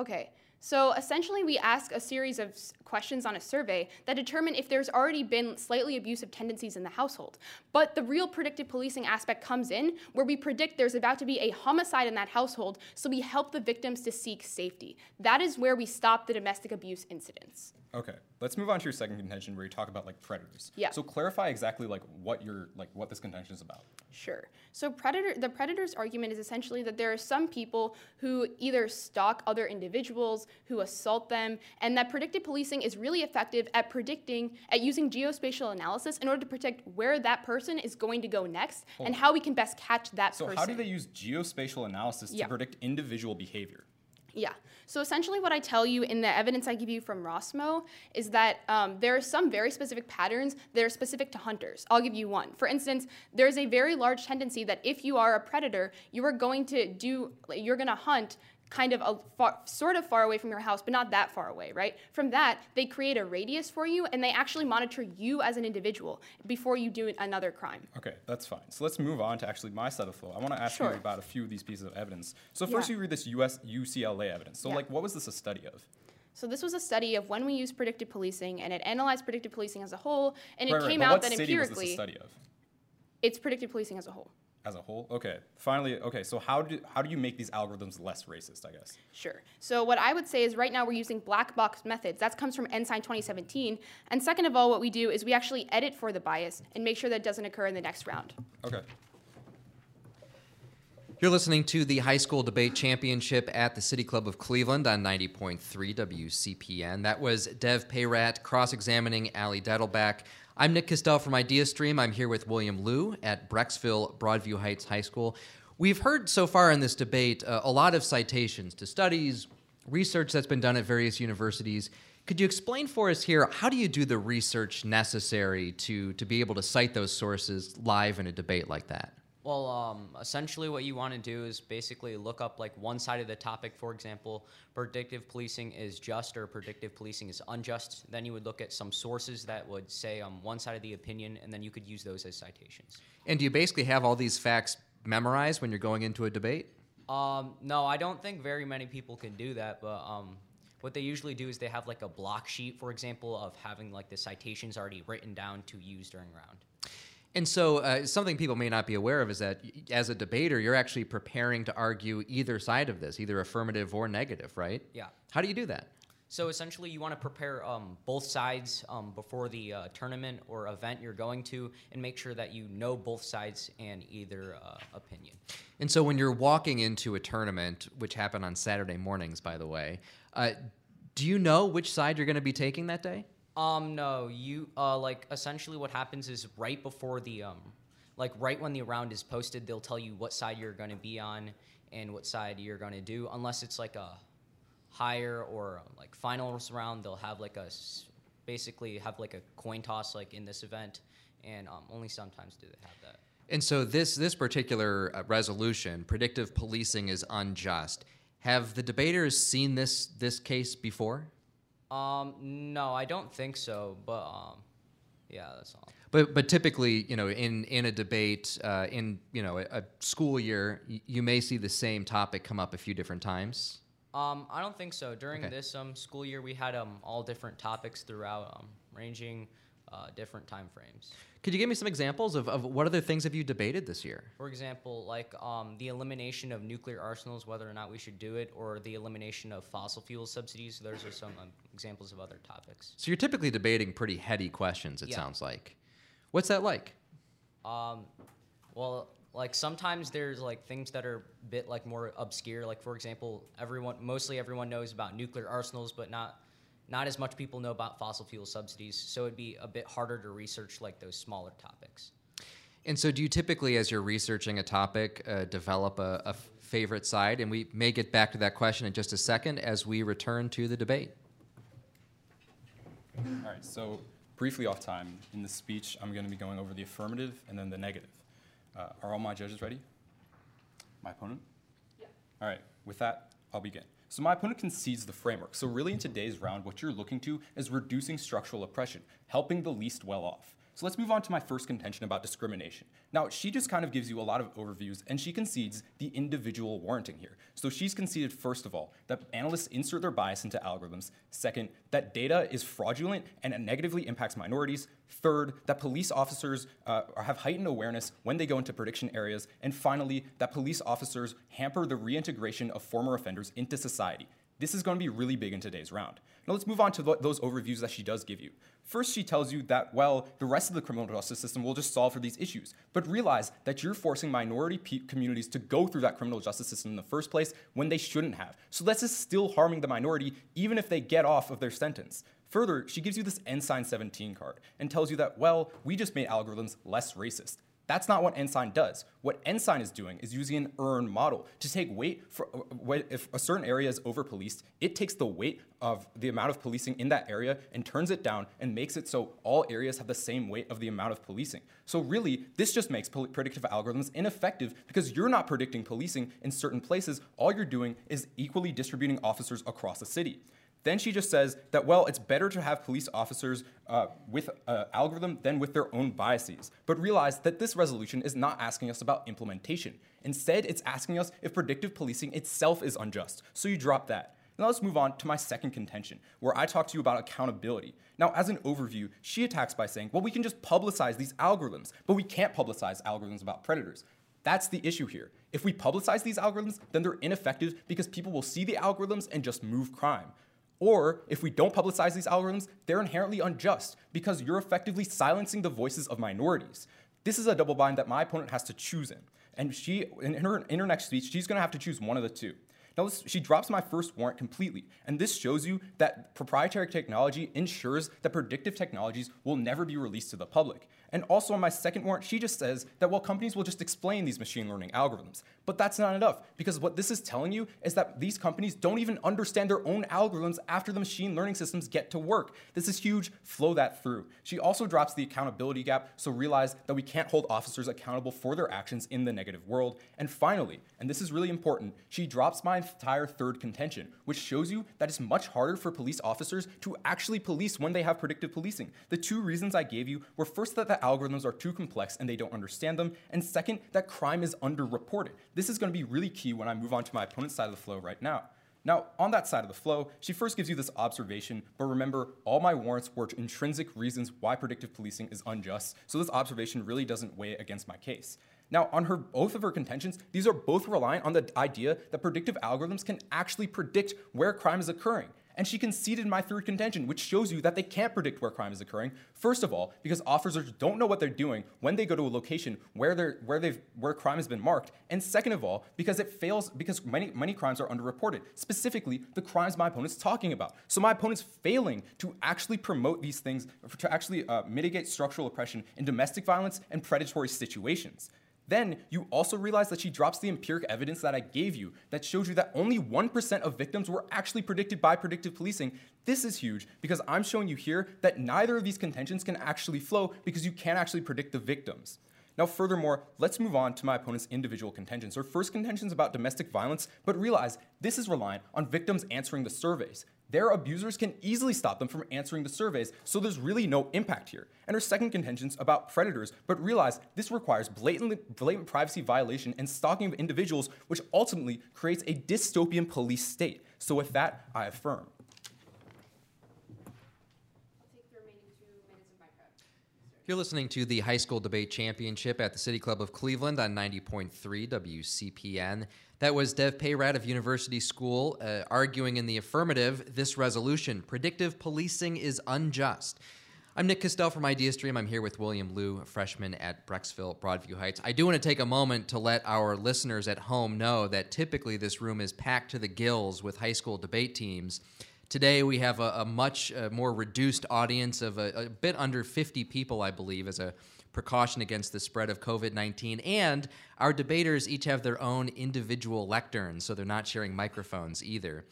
Okay. So essentially, we ask a series of questions on a survey that determine if there's already been slightly abusive tendencies in the household. But the real predictive policing aspect comes in where we predict there's about to be a homicide in that household, so we help the victims to seek safety. That is where we stop the domestic abuse incidents. Okay, let's move on to your second contention where you talk about like predators. Yeah. So clarify exactly like what your like what this contention is about. Sure. So predator the predator's argument is essentially that there are some people who either stalk other individuals, who assault them, and that predictive policing is really effective at predicting, at using geospatial analysis in order to predict where that person is going to go next and how we can best catch that So person. how do they use geospatial analysis Yeah. to predict individual behavior? Yeah. So essentially, what I tell you in the evidence I give you from Rossmo is that um, there are some very specific patterns that are specific to hunters. I'll give you one. For instance, there's a very large tendency that if you are a predator, you are going to do, you're going to hunt kind of a far, sort of far away from your house, but not that far away, right? From that, they create a radius for you, and they actually monitor you as an individual before you do another crime. Okay, that's fine. So let's move on to actually my side of the flow. I want to ask Sure. you about a few of these pieces of evidence. So first, Yeah. you read this US UCLA evidence. So Yeah. like, what was this a study of? So this was a study of when we use predictive policing, and it analyzed predictive policing as a whole, and it right, right. came but out what that city was this a empirically, study of? it's predictive policing as a whole. As a whole? Okay. Finally, okay. So how do how do you make these algorithms less racist? I guess. Sure. So what I would say is right now we're using black box methods. That comes from Ensign 2017. And second of all, what we do is we actually edit for the bias and make sure that doesn't occur in the next round. Okay. You're listening to the High School Debate Championship at the City Club of Cleveland on 90.3 WCPN. That was Dev Peyrat cross examining Allie Dettelbach. I'm Nick Castele from IdeaStream. I'm here with William Liu at Brecksville Broadview Heights High School. We've heard so far in this debate uh, a lot of citations to studies, research that's been done at various universities. Could you explain for us here how do you do the research necessary to, to be able to cite those sources live in a debate like that? Well, um, essentially, what you want to do is basically look up like one side of the topic. For example, predictive policing is just or predictive policing is unjust. Then you would look at some sources that would say on one side of the opinion, and then you could use those as citations. And do you basically have all these facts memorized when you're going into a debate? Um, no, I don't think very many people can do that, but um, what they usually do is they have like a block sheet, for example, of having like the citations already written down to use during round. And so, uh, something people may not be aware of is that as a debater, you're actually preparing to argue either side of this, either affirmative or negative, right? Yeah. How do you do that? So essentially, you want to prepare um, both sides um, before the uh, tournament or event you're going to, and make sure that you know both sides and either uh, opinion. And so, when you're walking into a tournament, which happened on Saturday mornings, by the way, uh, do you know which side you're going to be taking that day? Um, no, you uh, like essentially what happens is right before the um, like right when the round is posted, they'll tell you what side you're going to be on and what side you're going to do. Unless it's like a higher or um, like finals round, they'll have like a basically have like a coin toss like in this event, and um, only sometimes do they have that. And so, this this particular uh, resolution, predictive policing is unjust. Have the debaters seen this this case before? Um, no, I don't think so. But um, yeah, that's all. But but typically, you know, in in a debate, uh, in you know a, a school year, y- you may see the same topic come up a few different times. Um, I don't think so. During Okay. this um, school year, we had um, all different topics throughout, um, ranging uh, different time frames. Could you give me some examples of, of what other things have you debated this year? For example, like um, the elimination of nuclear arsenals, whether or not we should do it, or the elimination of fossil fuel subsidies. Those are some um, examples of other topics. So you're typically debating pretty heady questions. It Yeah. sounds like. What's that like? Um, well, like sometimes there's like things that are a bit like more obscure. Like for example, everyone, mostly everyone knows about nuclear arsenals, but not not as much people know about fossil fuel subsidies. So it'd be a bit harder to research like those smaller topics. And so, do you typically, as you're researching a topic, uh, develop a, a favorite side? And we may get back to that question in just a second as we return to the debate. All right. So briefly off time in this speech, I'm going to be going over the affirmative and then the negative. Uh, are all my judges ready? My opponent. Yeah. All right. With that, I'll begin. So my opponent concedes the framework. So really, in today's round, what you're looking to is reducing structural oppression, helping the least well off. So let's move on to my first contention about discrimination. Now, she just kind of gives you a lot of overviews, and she concedes the individual warranting here. So she's conceded, first of all, that analysts insert their bias into algorithms. Second, that data is fraudulent and it negatively impacts minorities. Third, that police officers uh, have heightened awareness when they go into prediction areas. And finally, that police officers hamper the reintegration of former offenders into society. This is going to be really big in today's round. Now let's move on to th- those overviews that she does give you. First, she tells you that, well, the rest of the criminal justice system will just solve for these issues. But realize that you're forcing minority pe- communities to go through that criminal justice system in the first place when they shouldn't have. So this is still harming the minority, even if they get off of their sentence. Further, she gives you this Ensign 17 card and tells you that, well, we just made algorithms less racist. That's not what Ensign does. What Ensign is doing is using an urn model to take weight for uh, if a certain area is over policed, it takes the weight of the amount of policing in that area and turns it down and makes it so all areas have the same weight of the amount of policing. So really, this just makes predictive algorithms ineffective because you're not predicting policing in certain places. All you're doing is equally distributing officers across the city. Then she just says that, well, it's better to have police officers uh, with an algorithm than with their own biases. But realize that this resolution is not asking us about implementation. Instead, it's asking us if predictive policing itself is unjust. So you drop that. Now let's move on to my second contention, where I talk to you about accountability. Now, as an overview, she attacks by saying, well, we can just publicize these algorithms, but we can't publicize algorithms about predators. That's the issue here. If we publicize these algorithms, then they're ineffective because people will see the algorithms and just move crime. Or if we don't publicize these algorithms, they're inherently unjust because you're effectively silencing the voices of minorities. This is a double bind that my opponent has to choose in. And she, in her, in her next speech, she's gonna have to choose one of the two. Now, she drops my first warrant completely, and this shows you that proprietary technology ensures that predictive technologies will never be released to the public. And also on my second warrant, she just says that, well, companies will just explain these machine learning algorithms. But that's not enough, because what this is telling you is that these companies don't even understand their own algorithms after the machine learning systems get to work. This is huge, flow that through. She also drops the accountability gap, so realize that we can't hold officers accountable for their actions in the negative world. And finally, and this is really important, she drops my entire third contention, which shows you that it's much harder for police officers to actually police when they have predictive policing. The two reasons I gave you were first that the algorithms are too complex and they don't understand them, and second, that crime is underreported. This is going to be really key when I move on to my opponent's side of the flow right now. Now, on that side of the flow, she first gives you this observation, but remember, all my warrants were intrinsic reasons why predictive policing is unjust, so this observation really doesn't weigh against my case. Now, on her both of her contentions, these are both reliant on the idea that predictive algorithms can actually predict where crime is occurring and she conceded my third contention, which shows you that they can't predict where crime is occurring. First of all, because officers don't know what they're doing when they go to a location where they're where they've where crime has been marked, and second of all, because it fails because many many crimes are underreported. Specifically, the crimes my opponent's talking about. So my opponent's failing to actually promote these things to actually uh, mitigate structural oppression in domestic violence and predatory situations. Then you also realize that she drops the empiric evidence that I gave you that shows you that only 1% of victims were actually predicted by predictive policing. This is huge because I'm showing you here that neither of these contentions can actually flow because you can't actually predict the victims. Now, furthermore, let's move on to my opponent's individual contentions. Her first contention is about domestic violence, but realize this is reliant on victims answering the surveys. Their abusers can easily stop them from answering the surveys, so there's really no impact here. And her second contention is about predators, but realize this requires blatant, blatant privacy violation and stalking of individuals, which ultimately creates a dystopian police state. So with that, I affirm. You're listening to the High School Debate Championship at the City Club of Cleveland on 90.3 WCPN. That was Dev Peyrat of University School uh, arguing in the affirmative this resolution predictive policing is unjust. I'm Nick Castele from IdeaStream. I'm here with William Liu, a freshman at Brecksville Broadview Heights. I do want to take a moment to let our listeners at home know that typically this room is packed to the gills with high school debate teams. Today we have a, a much uh, more reduced audience of a, a, bit under 50 people, I believe, as a precaution against the spread of COVID 19. And our debaters each have their own individual lecterns, so they're not sharing microphones either.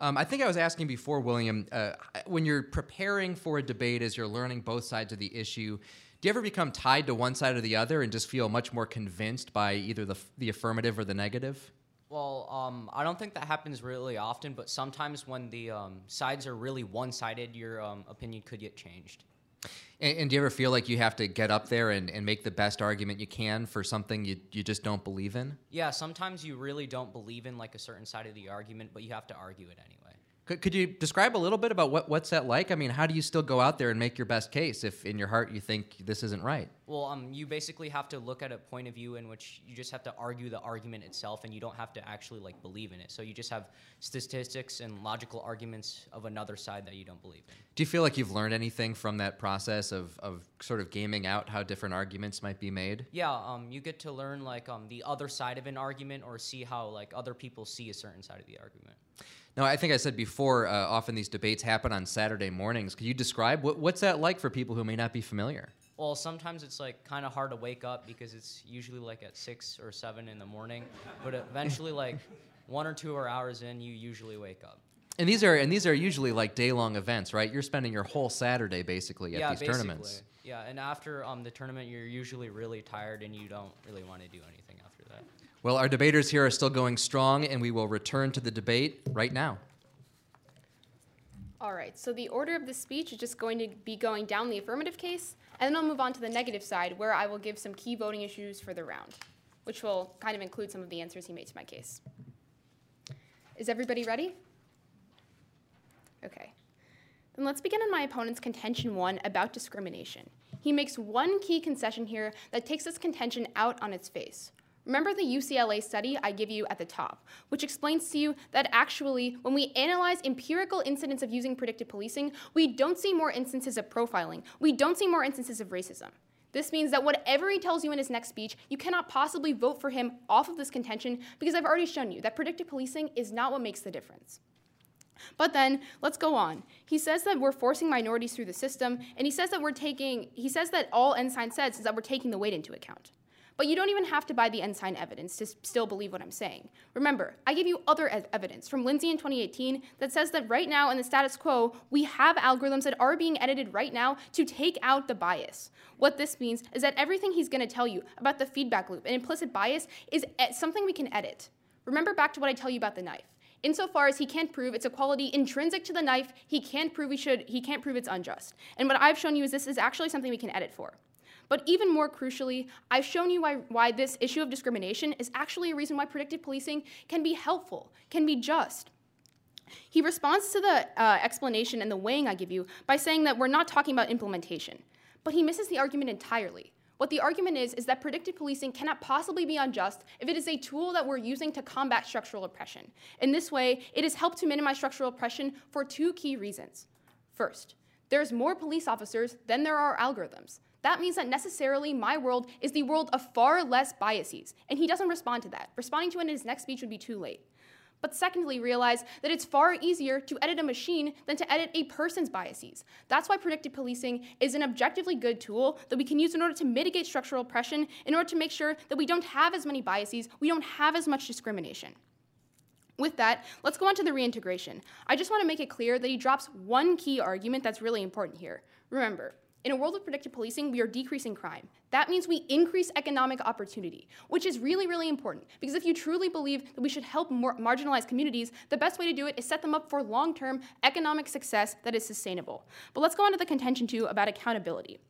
Um, I think I was asking before, William, uh, when you're preparing for a debate as you're learning both sides of the issue, do you ever become tied to one side or the other and just feel much more convinced by either the, the affirmative or the negative? Well, um, I don't think that happens really often, but sometimes when the um, sides are really one sided, your um, opinion could get changed. And, and, do you ever feel like you have to get up there and, and make the best argument you can for something you, you just don't believe in? Yeah, sometimes you really don't believe in like a certain side of the argument, but you have to argue it anyway. Could, could you describe a little bit about what, what's that like? I mean, how do you still go out there and make your best case if in your heart you think this isn't right? Well, um, you basically have to look at a point of view in which you just have to argue the argument itself, and you don't have to actually like believe in it. So you just have statistics and logical arguments of another side that you don't believe in. Do you feel like you've learned anything from that process of, of sort of gaming out how different arguments might be made? Yeah, um, you get to learn like um, the other side of an argument, or see how like other people see a certain side of the argument. Now, I think I said before, uh, often these debates happen on Saturday mornings. Could you describe what, what's that like for people who may not be familiar? Well, sometimes it's like kind of hard to wake up because it's usually like at six or seven in the morning, but eventually, like one or two or hours in, you usually wake up. And these are and these are usually like day long events, right? You're spending your whole Saturday basically at yeah, these basically. tournaments. Yeah, and after um, the tournament, you're usually really tired and you don't really want to do anything. Well, our debaters here are still going strong, and we will return to the debate right now. All right, so the order of the speech is just going to be going down the affirmative case, and then I'll move on to the negative side, where I will give some key voting issues for the round, which will kind of include some of the answers he made to my case. Is everybody ready? Okay. Then let's begin on my opponent's contention one about discrimination. He makes one key concession here that takes this contention out on its face. Remember the UCLA study I give you at the top, which explains to you that actually, when we analyze empirical incidents of using predictive policing, we don't see more instances of profiling. We don't see more instances of racism. This means that whatever he tells you in his next speech, you cannot possibly vote for him off of this contention because I've already shown you that predictive policing is not what makes the difference. But then, let's go on. He says that we're forcing minorities through the system, and he says that we're taking, he says that all Ensign says is that we're taking the weight into account. But you don't even have to buy the Ensign evidence to still believe what I'm saying. Remember, I give you other ev- evidence from Lindsay in 2018 that says that right now in the status quo, we have algorithms that are being edited right now to take out the bias. What this means is that everything he's going to tell you about the feedback loop and implicit bias is e- something we can edit. Remember back to what I tell you about the knife. Insofar as he can't prove it's a quality intrinsic to the knife, he can't prove we should he can't prove it's unjust. And what I've shown you is this is actually something we can edit for. But even more crucially, I've shown you why, why this issue of discrimination is actually a reason why predictive policing can be helpful, can be just. He responds to the uh, explanation and the weighing I give you by saying that we're not talking about implementation. But he misses the argument entirely. What the argument is, is that predictive policing cannot possibly be unjust if it is a tool that we're using to combat structural oppression. In this way, it has helped to minimize structural oppression for two key reasons. First, there's more police officers than there are algorithms. That means that necessarily my world is the world of far less biases, and he doesn't respond to that. Responding to it in his next speech would be too late. But secondly, realize that it's far easier to edit a machine than to edit a person's biases. That's why predictive policing is an objectively good tool that we can use in order to mitigate structural oppression, in order to make sure that we don't have as many biases, we don't have as much discrimination. With that, let's go on to the reintegration. I just want to make it clear that he drops one key argument that's really important here. Remember, in a world of predictive policing, we are decreasing crime. That means we increase economic opportunity, which is really, really important. Because if you truly believe that we should help marginalized communities, the best way to do it is set them up for long term economic success that is sustainable. But let's go on to the contention two about accountability.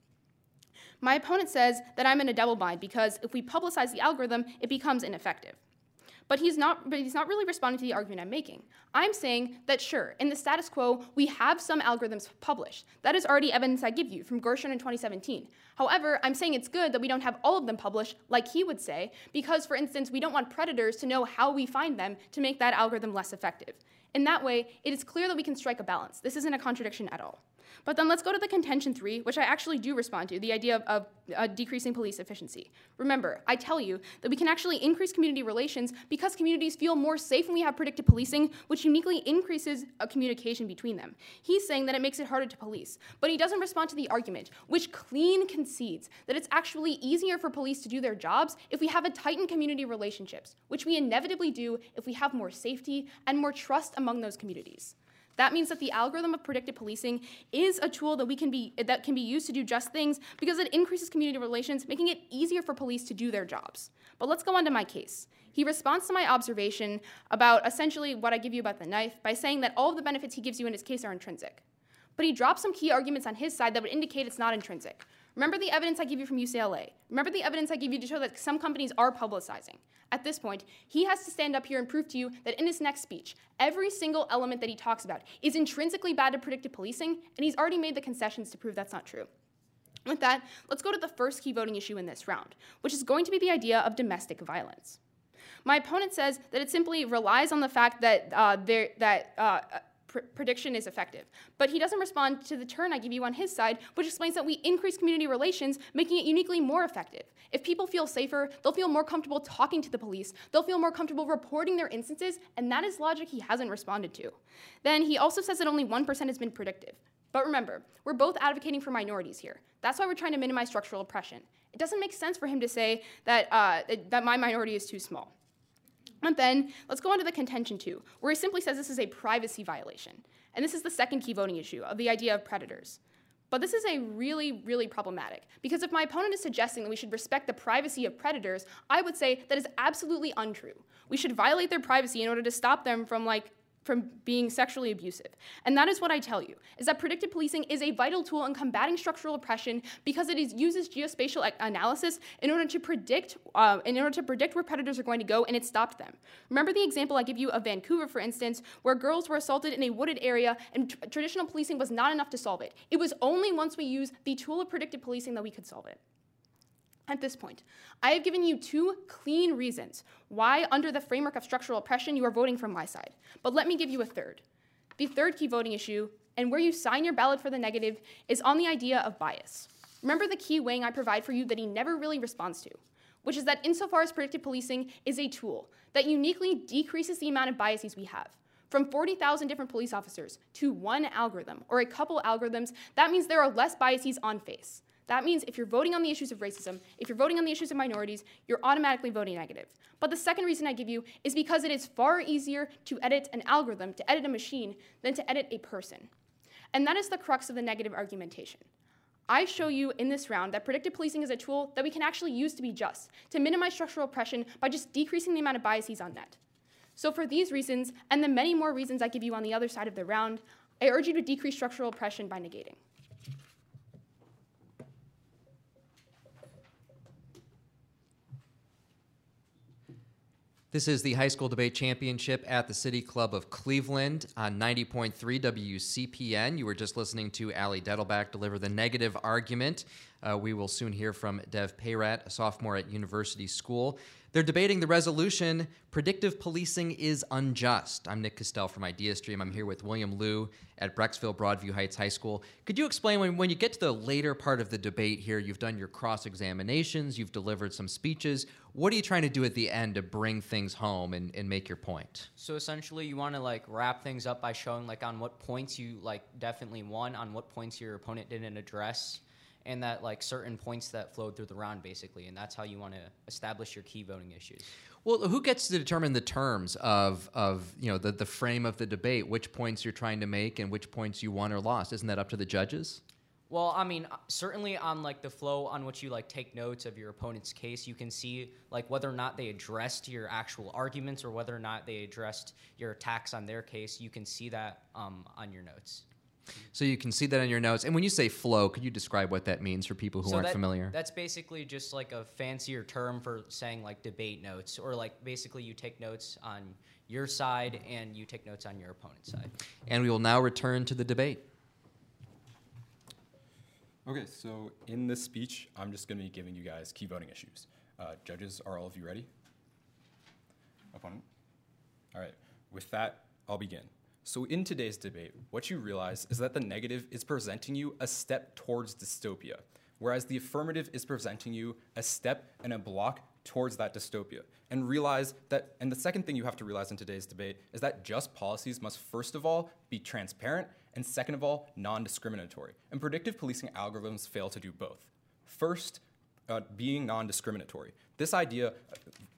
My opponent says that I'm in a double bind because if we publicize the algorithm, it becomes ineffective. But he's not but he's not really responding to the argument I'm making. I'm saying that sure, in the status quo, we have some algorithms published. That is already evidence I give you from Gershon in 2017. However, I'm saying it's good that we don't have all of them published, like he would say, because for instance, we don't want predators to know how we find them to make that algorithm less effective. In that way, it is clear that we can strike a balance. This isn't a contradiction at all. But then let's go to the contention three, which I actually do respond to the idea of, of uh, decreasing police efficiency. Remember, I tell you that we can actually increase community relations because communities feel more safe when we have predictive policing, which uniquely increases uh, communication between them. He's saying that it makes it harder to police, but he doesn't respond to the argument, which clean concedes that it's actually easier for police to do their jobs if we have a tightened community relationships, which we inevitably do if we have more safety and more trust among those communities. That means that the algorithm of predictive policing is a tool that we can be that can be used to do just things because it increases community relations, making it easier for police to do their jobs. But let's go on to my case. He responds to my observation about essentially what I give you about the knife by saying that all of the benefits he gives you in his case are intrinsic. But he drops some key arguments on his side that would indicate it's not intrinsic. Remember the evidence I gave you from UCLA. Remember the evidence I gave you to show that some companies are publicizing. At this point, he has to stand up here and prove to you that in his next speech, every single element that he talks about is intrinsically bad to predictive policing, and he's already made the concessions to prove that's not true. With that, let's go to the first key voting issue in this round, which is going to be the idea of domestic violence. My opponent says that it simply relies on the fact that, uh, there, that uh, pr- prediction is effective. But he doesn't respond to the turn I give you on his side, which explains that we increase community relations, making it uniquely more effective. If people feel safer, they'll feel more comfortable talking to the police, they'll feel more comfortable reporting their instances, and that is logic he hasn't responded to. Then he also says that only 1% has been predictive. But remember, we're both advocating for minorities here. That's why we're trying to minimize structural oppression. It doesn't make sense for him to say that, uh, that my minority is too small. And then let's go on to the contention two, where he simply says this is a privacy violation. And this is the second key voting issue of the idea of predators. But this is a really, really problematic because if my opponent is suggesting that we should respect the privacy of predators, I would say that is absolutely untrue. We should violate their privacy in order to stop them from like from being sexually abusive. And that is what I tell you, is that predictive policing is a vital tool in combating structural oppression because it is, uses geospatial analysis in order to predict uh, in order to predict where predators are going to go and it stopped them. Remember the example I give you of Vancouver, for instance, where girls were assaulted in a wooded area and traditional policing was not enough to solve it. It was only once we used the tool of predictive policing that we could solve it. At this point, I have given you two clean reasons why, under the framework of structural oppression, you are voting from my side. But let me give you a third. The third key voting issue, and where you sign your ballot for the negative, is on the idea of bias. Remember the key weighing I provide for you that he never really responds to, which is that insofar as predictive policing is a tool that uniquely decreases the amount of biases we have. From 40,000 different police officers to one algorithm or a couple algorithms, that means there are less biases on face. That means if you're voting on the issues of racism, if you're voting on the issues of minorities, you're automatically voting negative. But the second reason I give you is because it is far easier to edit an algorithm, to edit a machine, than to edit a person. And that is the crux of the negative argumentation. I show you in this round that predictive policing is a tool that we can actually use to be just, to minimize structural oppression by just decreasing the amount of biases on net. So, for these reasons, and the many more reasons I give you on the other side of the round, I urge you to decrease structural oppression by negating. This is the High School Debate Championship at the City Club of Cleveland on 90.3 WCPN. You were just listening to Allie Dettelbach deliver the negative argument. Uh, we will soon hear from Dev Peyrat, a sophomore at University School. They're debating the resolution Predictive Policing is Unjust. I'm Nick Castele from IdeaStream. I'm here with William Liu at Brecksville Broadview Heights High School. Could you explain when, when you get to the later part of the debate here, you've done your cross examinations, you've delivered some speeches. What are you trying to do at the end to bring things home and, and make your point? So essentially, you want to like wrap things up by showing like on what points you like definitely won, on what points your opponent didn't address, and that like certain points that flowed through the round basically and that's how you want to establish your key voting issues. Well who gets to determine the terms of of you know the, the frame of the debate which points you're trying to make and which points you won or lost? Isn't that up to the judges? Well i mean certainly on like the flow on which you like take notes of your opponent's case you can see like whether or not they addressed your actual arguments or whether or not they addressed your attacks on their case you can see that um, on your notes so you can see that in your notes. And when you say flow, could you describe what that means for people who so aren't that, familiar? That's basically just like a fancier term for saying like debate notes, or like basically you take notes on your side and you take notes on your opponent's side. And we will now return to the debate. Okay, so in this speech, I'm just going to be giving you guys key voting issues. Uh, judges, are all of you ready? Opponent? All right, with that, I'll begin. So, in today's debate, what you realize is that the negative is presenting you a step towards dystopia, whereas the affirmative is presenting you a step and a block towards that dystopia. And realize that, and the second thing you have to realize in today's debate is that just policies must first of all be transparent, and second of all, non discriminatory. And predictive policing algorithms fail to do both. First, uh, being non discriminatory. This idea,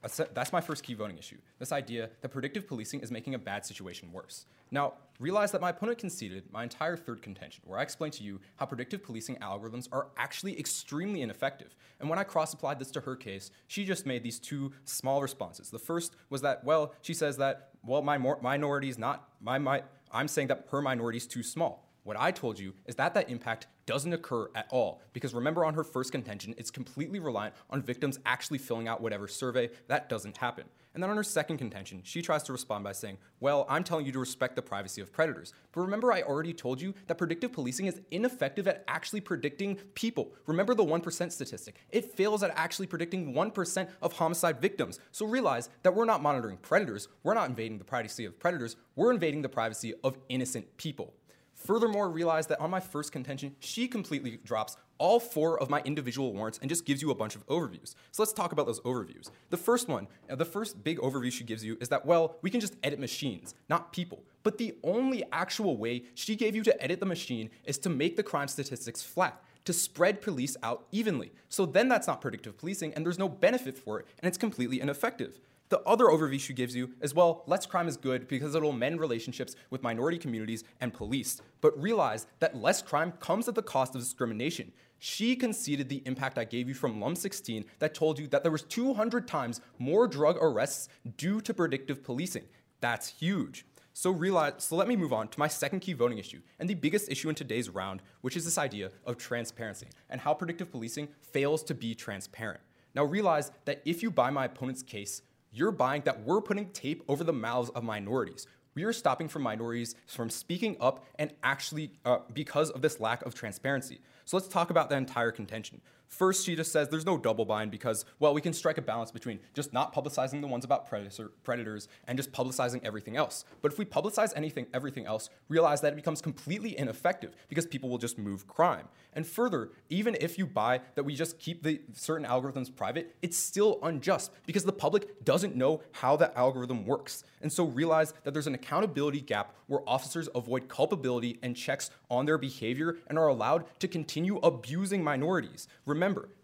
uh, that's my first key voting issue. This idea that predictive policing is making a bad situation worse. Now, realize that my opponent conceded my entire third contention, where I explained to you how predictive policing algorithms are actually extremely ineffective. And when I cross applied this to her case, she just made these two small responses. The first was that, well, she says that, well, my minority is not, my, my, I'm saying that her minority is too small. What I told you is that that impact doesn't occur at all. Because remember, on her first contention, it's completely reliant on victims actually filling out whatever survey. That doesn't happen. And then on her second contention, she tries to respond by saying, Well, I'm telling you to respect the privacy of predators. But remember, I already told you that predictive policing is ineffective at actually predicting people. Remember the 1% statistic. It fails at actually predicting 1% of homicide victims. So realize that we're not monitoring predators, we're not invading the privacy of predators, we're invading the privacy of innocent people. Furthermore, realize that on my first contention, she completely drops all four of my individual warrants and just gives you a bunch of overviews. So let's talk about those overviews. The first one, uh, the first big overview she gives you is that, well, we can just edit machines, not people. But the only actual way she gave you to edit the machine is to make the crime statistics flat to spread police out evenly. So then that's not predictive policing and there's no benefit for it and it's completely ineffective. The other overview she gives you is well, less crime is good because it'll mend relationships with minority communities and police. But realize that less crime comes at the cost of discrimination. She conceded the impact I gave you from LUM 16 that told you that there was 200 times more drug arrests due to predictive policing. That's huge. So realize so let me move on to my second key voting issue and the biggest issue in today's round, which is this idea of transparency and how predictive policing fails to be transparent. Now realize that if you buy my opponent's case, you're buying that we're putting tape over the mouths of minorities. We are stopping from minorities from speaking up and actually uh, because of this lack of transparency. So let's talk about the entire contention. First, she just says there's no double bind because, well, we can strike a balance between just not publicizing the ones about predator, predators and just publicizing everything else. But if we publicize anything, everything else, realize that it becomes completely ineffective because people will just move crime. And further, even if you buy that we just keep the certain algorithms private, it's still unjust because the public doesn't know how that algorithm works. And so realize that there's an accountability gap where officers avoid culpability and checks on their behavior and are allowed to continue abusing minorities. Remember,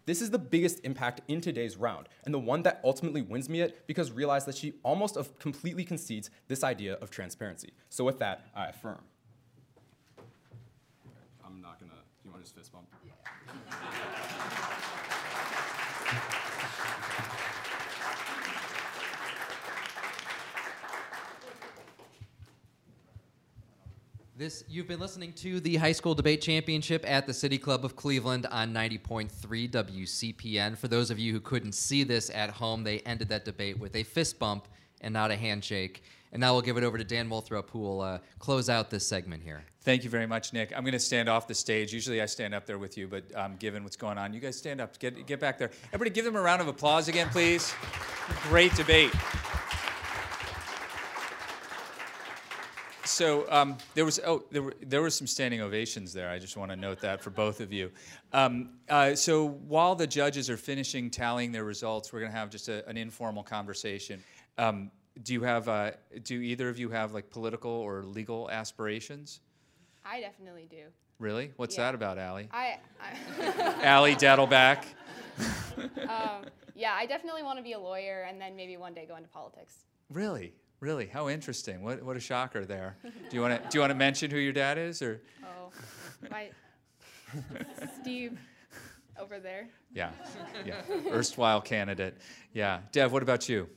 this is the biggest impact in today's round, and the one that ultimately wins me it because realize that she almost completely concedes this idea of transparency. So with that, I affirm. I'm not gonna, you wanna just fist bump? This you've been listening to the high school debate championship at the City Club of Cleveland on 90.3 WCPN. For those of you who couldn't see this at home, they ended that debate with a fist bump and not a handshake. And now we'll give it over to Dan Moulthrop, who will uh, close out this segment here. Thank you very much, Nick. I'm going to stand off the stage. Usually I stand up there with you, but um, given what's going on, you guys stand up. Get, get back there. Everybody give them a round of applause again, please. Great debate. So um, there was oh there were there were some standing ovations there. I just want to note that for both of you. Um, uh, so while the judges are finishing tallying their results, we're going to have just a, an informal conversation. Um, do you have uh, do either of you have like political or legal aspirations? I definitely do. Really? What's Yeah. that about, Allie? I, I Allie Dettelbach. um, yeah, I definitely want to be a lawyer and then maybe one day go into politics. Really? Really? How interesting. What, what a shocker there. Do you want to do you want to mention who your dad is or Oh, my Steve over there. Yeah. Yeah. Erstwhile candidate. Yeah. Dev, what about you?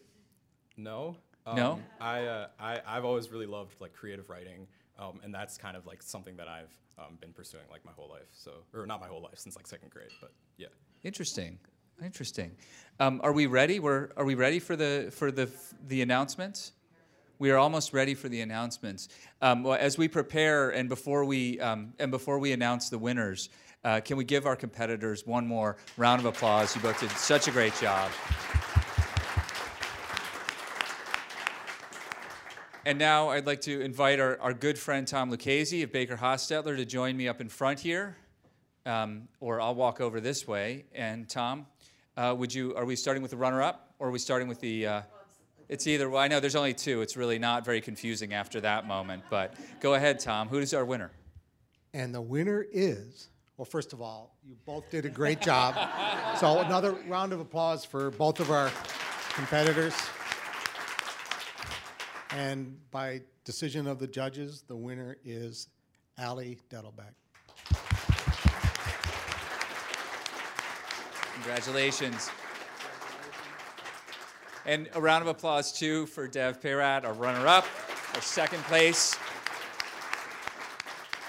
No. No? Um, I, uh, I I've always really loved like creative writing, um, and that's kind of like something that I've um, been pursuing like my whole life. So, or not my whole life since like second grade, but yeah. Interesting. Interesting. Um, are we ready? We're, are we ready for the for the the announcements? We are almost ready for the announcements. Um, as we prepare and before we um, and before we announce the winners, uh, can we give our competitors one more round of applause? You both did such a great job. And now I'd like to invite our, our good friend Tom Lucchese of Baker Hostetler to join me up in front here, um, or I'll walk over this way. And Tom, uh, would you? Are we starting with the runner-up, or are we starting with the? Uh, it's either. Well, I know there's only two. It's really not very confusing after that moment. But go ahead, Tom. Who is our winner? And the winner is, well, first of all, you both did a great job. so another round of applause for both of our competitors. And by decision of the judges, the winner is Allie Dettelbach. Congratulations. And a round of applause too for Dev Peyrat, our runner-up, our second place.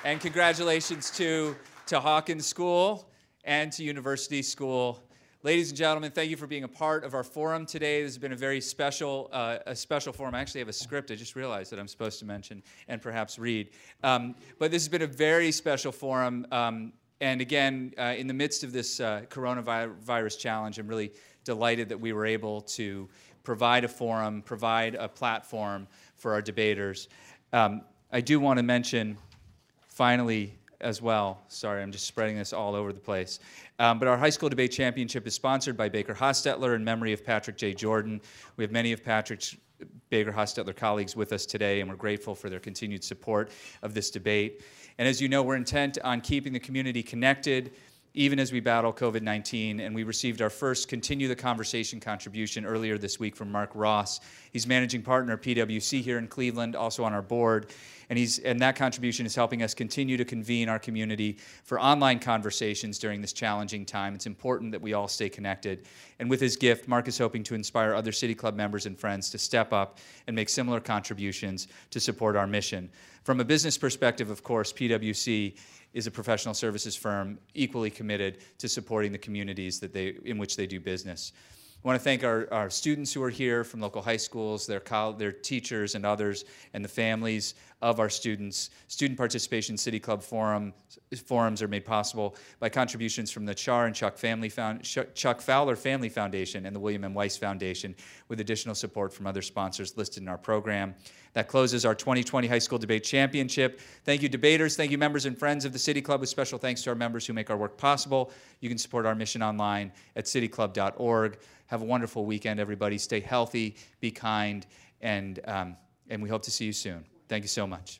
And congratulations too, to Hawken School and to University School. Ladies and gentlemen, thank you for being a part of our forum today. This has been a very special, uh, a special forum. I actually have a script. I just realized that I'm supposed to mention and perhaps read. Um, but this has been a very special forum. Um, and again, uh, in the midst of this uh, coronavirus challenge, I'm really delighted that we were able to provide a forum, provide a platform for our debaters. Um, I do want to mention, finally, as well. Sorry, I'm just spreading this all over the place. Um, but our high school debate championship is sponsored by Baker Hostetler in memory of Patrick J. Jordan. We have many of Patrick's Baker Hostetler colleagues with us today, and we're grateful for their continued support of this debate. And as you know, we're intent on keeping the community connected even as we battle COVID 19. And we received our first Continue the Conversation contribution earlier this week from Mark Ross. He's managing partner PWC here in Cleveland, also on our board. And, he's, and that contribution is helping us continue to convene our community for online conversations during this challenging time. It's important that we all stay connected. And with his gift, Mark is hoping to inspire other City Club members and friends to step up and make similar contributions to support our mission. From a business perspective, of course, PWC is a professional services firm equally committed to supporting the communities that they, in which they do business. I want to thank our, our students who are here from local high schools, their, their teachers and others, and the families of our students. Student participation City Club forum, forums are made possible by contributions from the Char and Chuck, Family Found, Chuck Fowler Family Foundation and the William M. Weiss Foundation, with additional support from other sponsors listed in our program. That closes our 2020 High School Debate Championship. Thank you, debaters. Thank you, members and friends of the City Club, with special thanks to our members who make our work possible. You can support our mission online at cityclub.org. Have a wonderful weekend, everybody. Stay healthy, be kind, and, um, and we hope to see you soon. Thank you so much.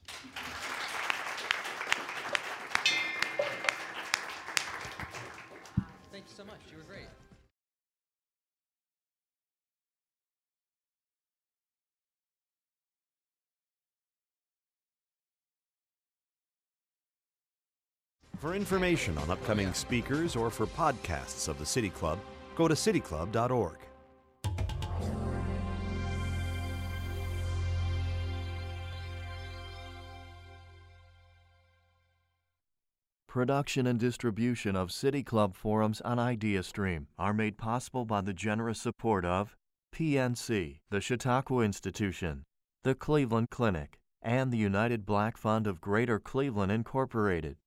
For information on upcoming speakers or for podcasts of the City Club, go to cityclub.org. Production and distribution of City Club forums on IdeaStream are made possible by the generous support of PNC, the Chautauqua Institution, the Cleveland Clinic, and the United Black Fund of Greater Cleveland Incorporated.